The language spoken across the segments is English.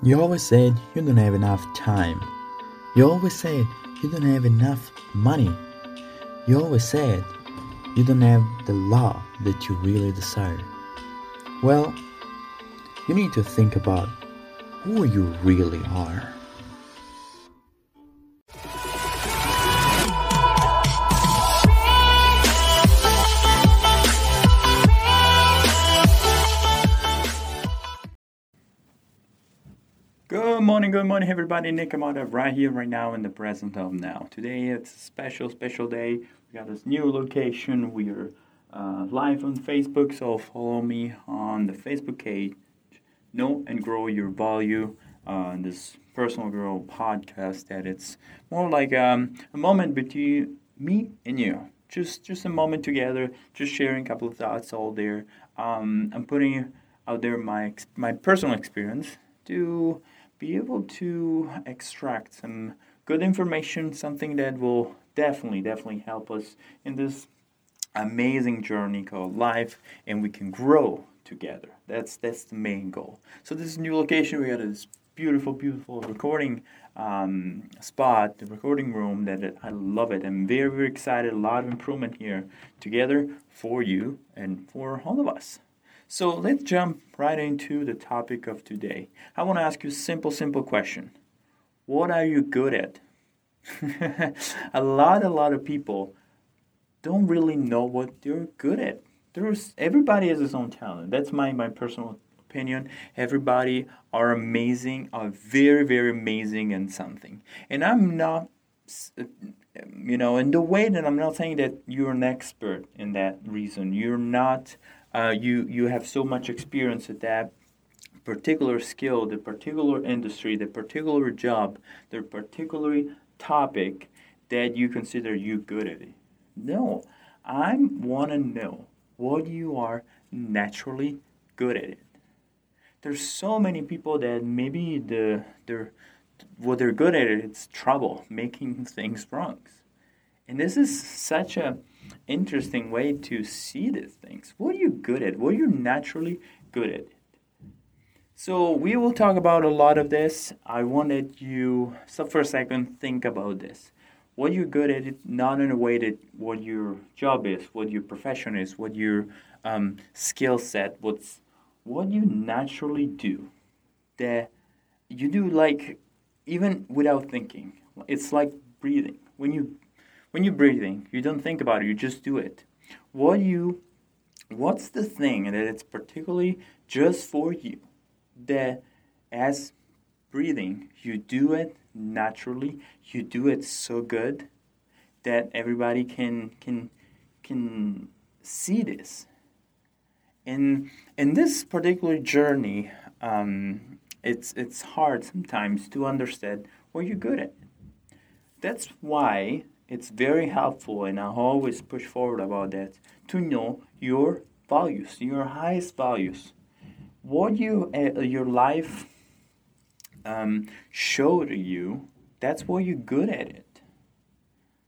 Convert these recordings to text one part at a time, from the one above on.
You always said you don't have enough time. You always said you don't have enough money. You always said you don't have the love that you really desire. Well, you need to think about who you really are. Morning, good morning, everybody. Nick Amada right here, right now, in the present of now. Today it's a special, special day. We got this new location. We are uh, live on Facebook, so follow me on the Facebook page. Know and grow your value. Uh, this personal growth podcast that it's more like um, a moment between me and you. Just, just a moment together. Just sharing a couple of thoughts all there. Um, I'm putting out there my my personal experience to be able to extract some good information, something that will definitely, definitely help us in this amazing journey called life, and we can grow together. That's that's the main goal. So this new location, we got this beautiful, beautiful recording um, spot, the recording room. That I love it. I'm very, very excited. A lot of improvement here together for you and for all of us. So let's jump right into the topic of today. I want to ask you a simple, simple question. What are you good at? a lot, a lot of people don't really know what they're good at. There's everybody has his own talent. That's my, my personal opinion. Everybody are amazing, are very, very amazing in something. And I'm not you know, in the way that I'm not saying that you're an expert in that reason. You're not uh, you you have so much experience at that particular skill, the particular industry, the particular job, the particular topic that you consider you good at it. No, I want to know what you are naturally good at it. There's so many people that maybe the they're what they're good at it, it's trouble making things wrong. And this is such a interesting way to see these things. What are you good at? What are you naturally good at? So we will talk about a lot of this. I wanted you so for a second think about this. What you're good at not in a way that what your job is, what your profession is, what your um, skill set, what's what you naturally do that you do like even without thinking. It's like breathing. When you when you're breathing, you don't think about it, you just do it. What you what's the thing that it's particularly just for you that as breathing, you do it naturally, you do it so good that everybody can can can see this. In in this particular journey, um, it's it's hard sometimes to understand what you're good at. That's why it's very helpful, and I always push forward about that to know your values, your highest values, what you uh, your life um, show to you. That's what you're good at it.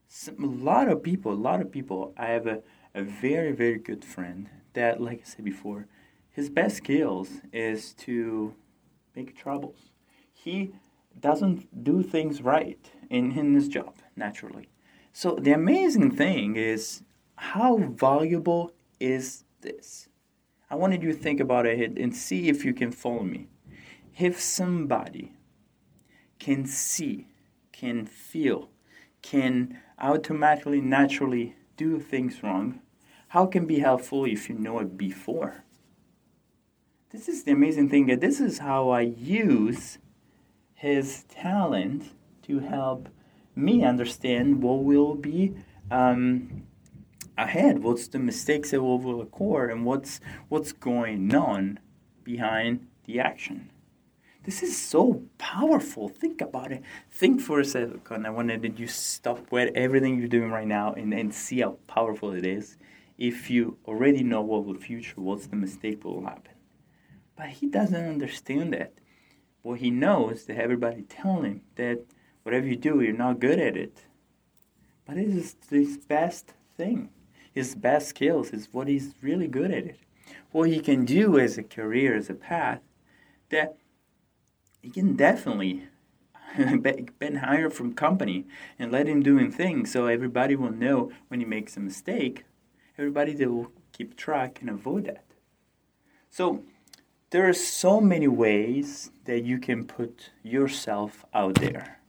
Some, a lot of people, a lot of people. I have a, a very very good friend that, like I said before, his best skills is to make troubles. He doesn't do things right in, in his job naturally. So the amazing thing is how valuable is this? I wanted you to think about it and see if you can follow me. If somebody can see, can feel, can automatically, naturally do things wrong, how can be helpful if you know it before? This is the amazing thing that this is how I use his talent to help me understand what will be um, ahead, what's the mistakes that will, occur, and what's what's going on behind the action. This is so powerful. Think about it. Think for a second. I wanted you stop with everything you're doing right now and, and see how powerful it is. If you already know what will future, what's the mistake will happen. But he doesn't understand that. What he knows that everybody tell him that whatever you do, you're not good at it. But it is his best thing. His best skills is what he's really good at it. What he can do as a career, as a path, that he can definitely been hired from company and let him doing things so everybody will know when he makes a mistake. Everybody will keep track and avoid that. So there are so many ways that you can put yourself out there.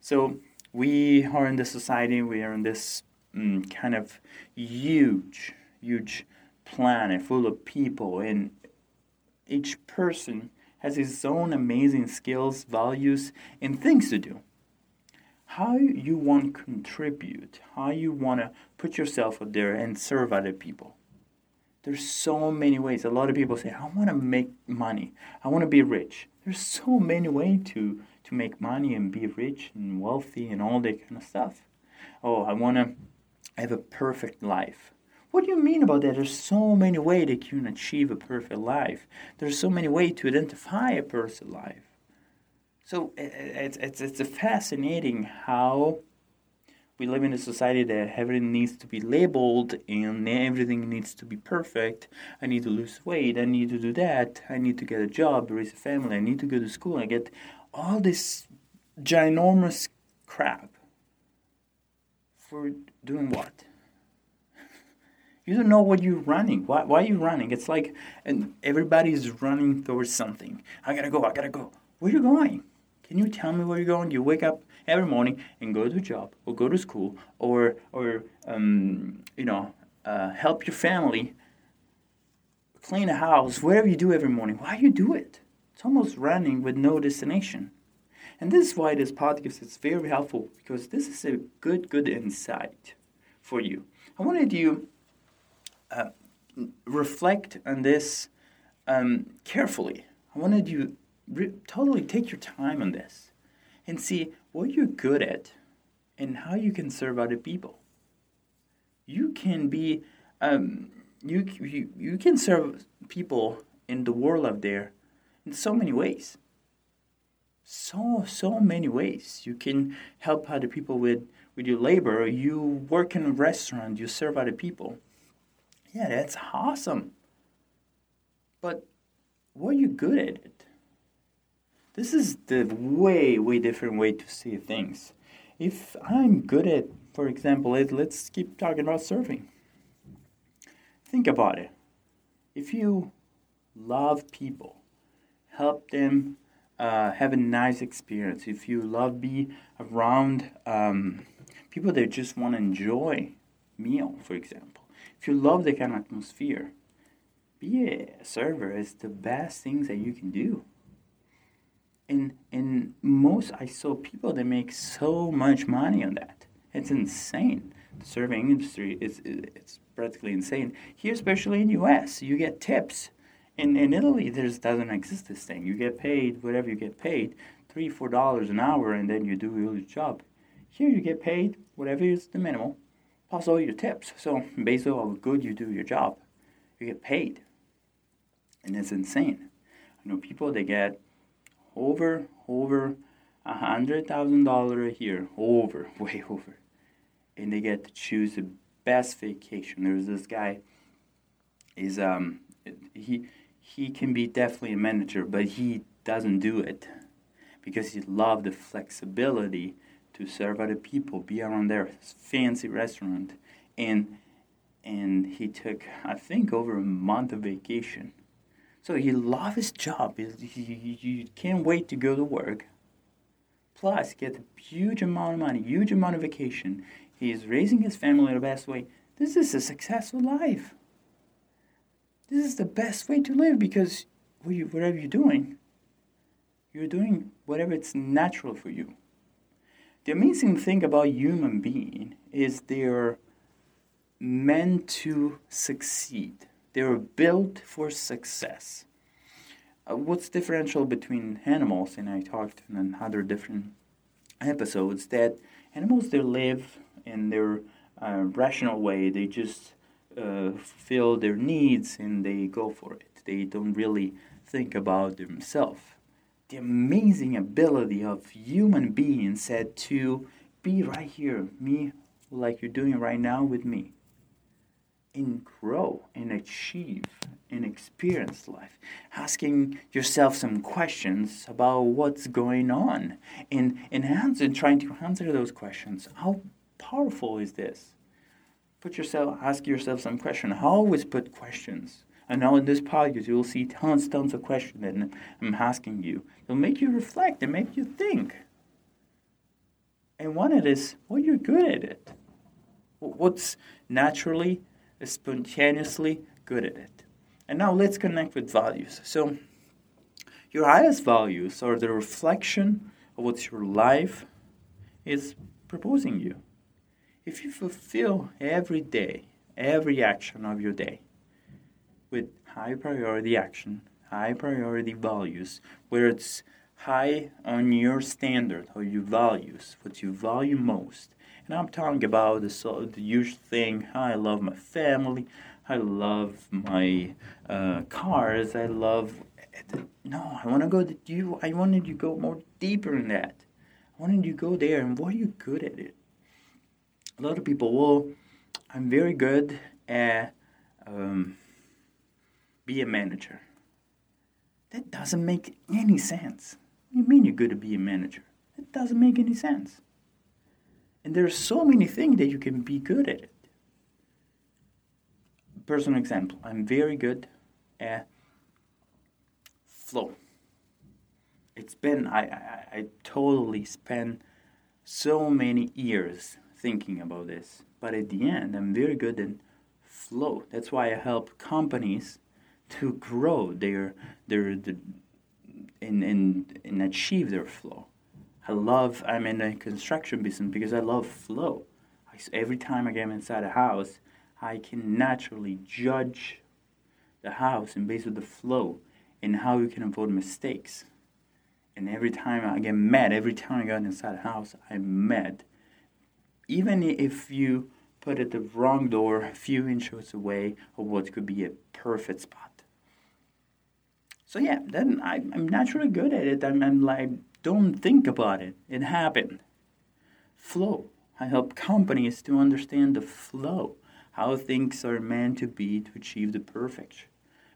So we are in this society, we are in this mm, kind of huge, huge planet full of people, and each person has his own amazing skills, values, and things to do. How you want to contribute, how you want to put yourself out there and serve other people. There's so many ways. A lot of people say, I want to make money. I want to be rich. There's so many ways to, to make money and be rich and wealthy and all that kind of stuff. Oh, I want to have a perfect life. What do you mean about that? There's so many ways that you can achieve a perfect life. There's so many ways to identify a perfect life. So it's, it's, it's fascinating how we live in a society that everything needs to be labeled and everything needs to be perfect. I need to lose weight. I need to do that. I need to get a job, raise a family. I need to go to school. I get all this ginormous crap for doing what? You don't know what you're running. Why, why are you running? It's like and everybody's running towards something. I gotta go, I gotta go. Where are you going? Can you tell me where you're going? You wake up every morning and go to a job or go to school or, or um, you know, uh, help your family clean a house, whatever you do every morning. Why do you do it? It's almost running with no destination. And this is why this podcast is very helpful because this is a good, good insight for you. I wanted you uh, reflect on this um, carefully. I wanted you re- totally take your time on this and see what you're good at and how you can serve other people. You can be um, you, you you can serve people in the world out there in so many ways. So so many ways. You can help other people with with your labor. You work in a restaurant. You serve other people yeah, that's awesome. But what are you good at it? This is the way, way different way to see things. If I'm good at, for example, it, let's keep talking about surfing. Think about it. If you love people, help them uh, have a nice experience, if you love be around um, people that just want to enjoy meal, for example, if you love the kind of atmosphere, be a server is the best things that you can do. And and most I saw people that make so much money on that. It's insane. The serving industry is it's practically insane. Here, especially in U.S., you get tips. In in Italy, there doesn't exist this thing. You get paid whatever you get paid, three four dollars an hour, and then you do your job. Here, you get paid whatever is the minimal, plus all your tips. So based on how good you do your job, you get paid. And it's insane. I know people they get over over a hundred thousand dollar a year, over, way over. And they get to choose the best vacation. There's this guy is um he he can be definitely a manager, but he doesn't do it because he loves the flexibility to serve other people, be around their fancy restaurant, and and he took I think over a month of vacation. So he loved his job. He, he, he can't wait to go to work. Plus, get a huge amount of money, huge amount of vacation. He is raising his family the best way. This is a successful life. This is the best way to live because whatever you're doing, you're doing whatever it's natural for you. The amazing thing about human being is they're meant to succeed. They're built for success. Uh, what's differential between animals, and I talked in other different episodes, that animals they live in their uh, rational way. They just uh, fulfill their needs and they go for it. They don't really think about themselves the amazing ability of human beings said to be right here, me, like you're doing right now with me. and grow and achieve and experience life. Asking yourself some questions about what's going on and, and answer, trying to answer those questions. How powerful is this? Put yourself, ask yourself some question. I always put questions. And now in this podcast, you'll see tons, tons of questions that I'm asking you. It'll make you reflect and make you think. And one of it is, well, you're good at it. What's naturally, spontaneously good at it. And now let's connect with values. So, your highest values are the reflection of what your life is proposing you. If you fulfill every day, every action of your day with high priority action, high priority values, where it's high on your standard or your values, what you value most. And I'm talking about the, the usual thing I love my family, I love my uh, cars, I love. No, I want to go to you. I wanted you to go more deeper in that. I wanted you to go there, and what are you good at it? A lot of people, well, I'm very good at um, be a manager. That doesn't make any sense. What you mean you're good at being a manager? That doesn't make any sense. And there are so many things that you can be good at. Personal example, I'm very good at flow. It's been, I, I, I totally spent so many years thinking about this. But at the end, I'm very good in flow. That's why I help companies to grow their their the, and, and and achieve their flow. I love I'm in a construction business because I love flow. I, every time I get inside a house, I can naturally judge the house and based on the flow and how you can avoid mistakes. And every time I get mad, every time I got inside a house, I'm mad. Even if you put at the wrong door a few inches away of what could be a perfect spot. So yeah, then I, am naturally good at it. I'm, I'm like, don't think about it. It happened. Flow. I help companies to understand the flow, how things are meant to be to achieve the perfect.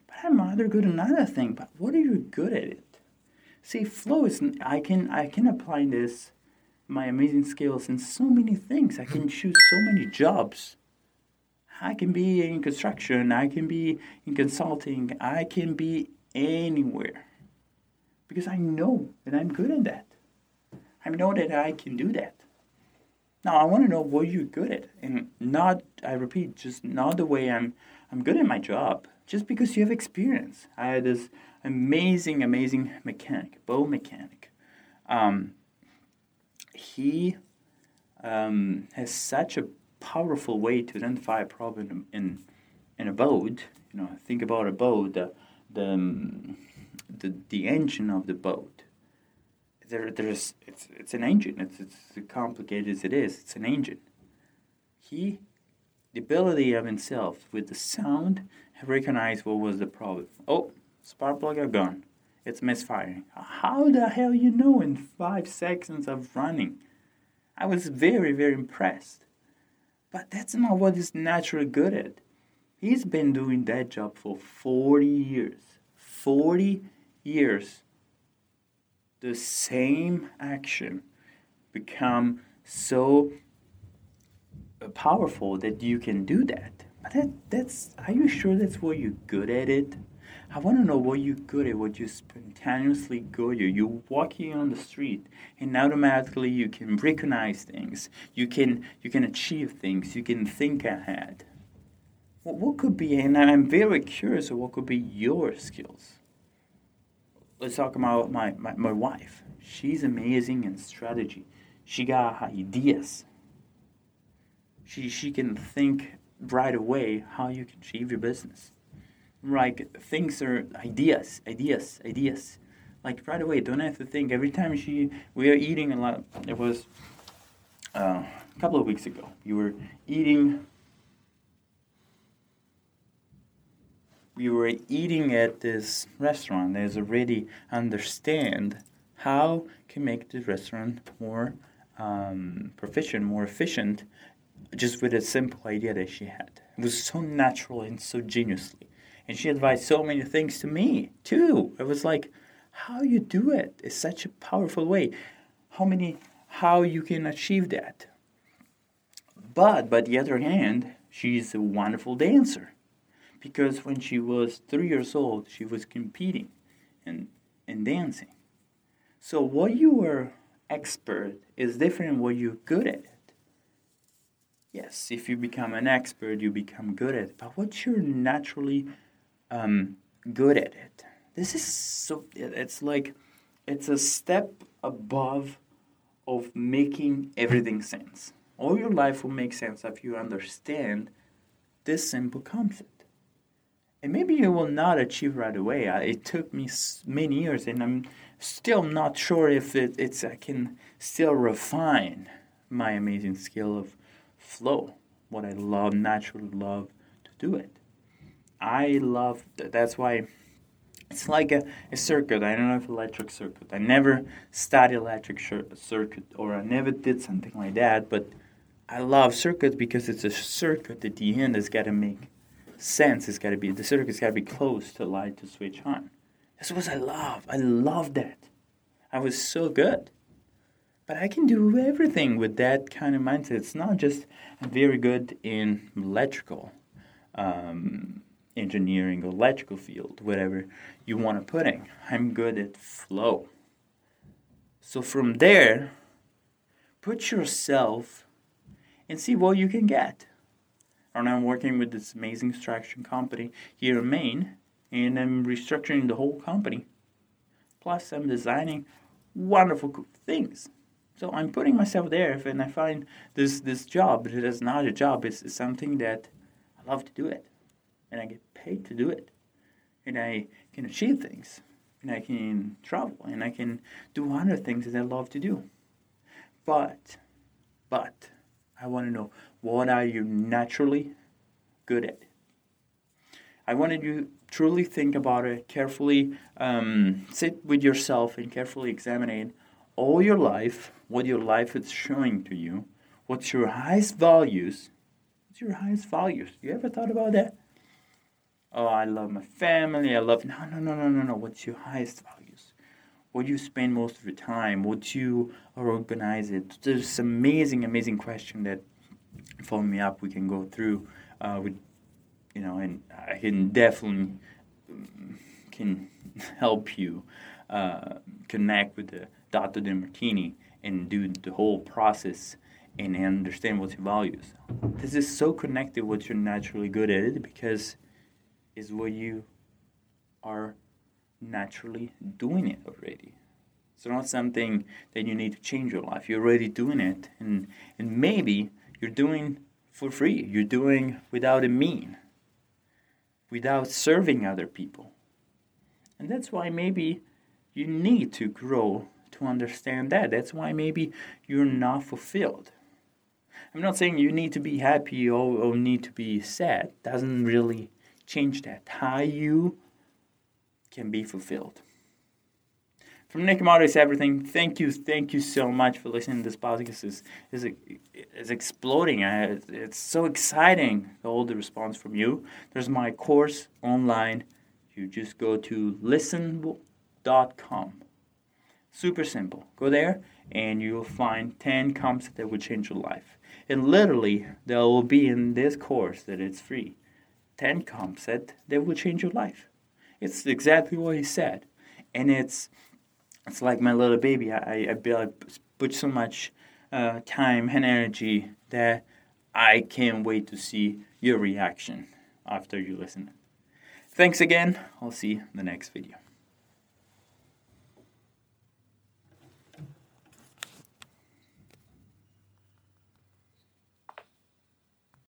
But I'm rather good at another thing. But what are you good at it? See, flow is. I can I can apply this, my amazing skills in so many things. I can choose so many jobs. I can be in construction. I can be in consulting. I can be anywhere because I know that I'm good at that. I know that I can do that. Now I want to know what you're good at, and not I repeat, just not the way I'm. I'm good at my job just because you have experience. I had this amazing, amazing mechanic, bow mechanic. Um, he um, has such a powerful way to identify a problem in in a boat. You know, think about a boat. The the um, the, the engine of the boat. There, there's it's it's an engine. It's it's complicated as it is. It's an engine. He, the ability of himself with the sound, recognized what was the problem. Oh, spark plug are gone. It's misfiring. How the hell you know in five seconds of running? I was very very impressed. But that's not what he's naturally good at. He's been doing that job for 40 years. 40 years. The same action become so powerful that you can do that. But that, that's, are you sure that's what you're good at it? I want to know what you're good at, what you spontaneously good at. You're walking on the street, and automatically you can recognize things. You can you can achieve things. You can think ahead what, what could be, and I'm very curious of what could be your skills. Let's talk about my, my, my wife. She's amazing in strategy. She got ideas. She, she can think right away how you can achieve your business. Like things are ideas, ideas, ideas. Like right away, don't have to think. Every time she, we are eating a lot. It was uh, a couple of weeks ago. You were eating we were eating at this restaurant there's already understand how can make the restaurant more um, proficient, more efficient, just with a simple idea that she had. It was so natural and so geniusly. And she advised so many things to me too. It was like, how you do it is such a powerful way. How many, how you can achieve that. But by the other hand, she's a wonderful dancer because when she was three years old, she was competing and, and dancing. So what you were expert is different what you're good at. Yes, if you become an expert, you become good at it. But what you're naturally um, good at it. This is so. It's like it's a step above of making everything sense. All your life will make sense if you understand this simple concept and maybe you will not achieve right away. It took me many years, and I'm still not sure if it, it's I can still refine my amazing skill of flow. What I love, naturally love to do it. I love that's why it's like a, a circuit. I don't know if electric circuit. I never studied electric circuit or I never did something like that. But I love circuits because it's a circuit at the end that's got to make sense It's got to be the circuit's got to be close to light to switch on. That's what I love. I love that. I was so good. But I can do everything with that kind of mindset. It's not just very good in electrical um, engineering, electrical field, whatever you want to put in. I'm good at flow. So from there, put yourself and see what you can get. And I'm working with this amazing extraction company here in Maine, and I'm restructuring the whole company. Plus, I'm designing wonderful things. So I'm putting myself there, and I find this this job, it is not a job, it's, it's something that I love to do it, and I get paid to do it, and I can achieve things, and I can travel, and I can do other things that I love to do. But, but, I want to know what are you naturally good at? I wanted you truly think about it, carefully um, sit with yourself and carefully examine all your life, what your life is showing to you, what's your highest values. What's your highest values? You ever thought about that? Oh, I love my family. I love no, no, no, no, no, no. What's your highest values? What do you spend most of your time? What you organize it? There's amazing, amazing question that follow me up, we can go through uh, with, you know, and I can definitely um, can help you uh, connect with the Dr. Demartini and do the whole process and understand what's your values. This is so connected what you're naturally good at it because it's what you are naturally doing it already. It's not something that you need to change your life. You're already doing it and and maybe you're doing for free. You're doing without a mean, without serving other people. And that's why maybe you need to grow to understand that. That's why maybe you're not fulfilled. I'm not saying you need to be happy or, or need to be sad. Doesn't really change that. How you can be fulfilled. From Amato everything. Thank you, thank you so much for listening to this podcast. is is is exploding. It's so exciting. All the response from you. There's my course online. You just go to listen.com. Super simple. Go there and you'll find 10 comps that will change your life. And literally, there will be in this course that it's free 10 concepts that they will change your life. It's exactly what he said. And it's it's like my little baby. I, I, I put so much uh, time and energy that I can't wait to see your reaction after you listen. Thanks again. I'll see you in the next video.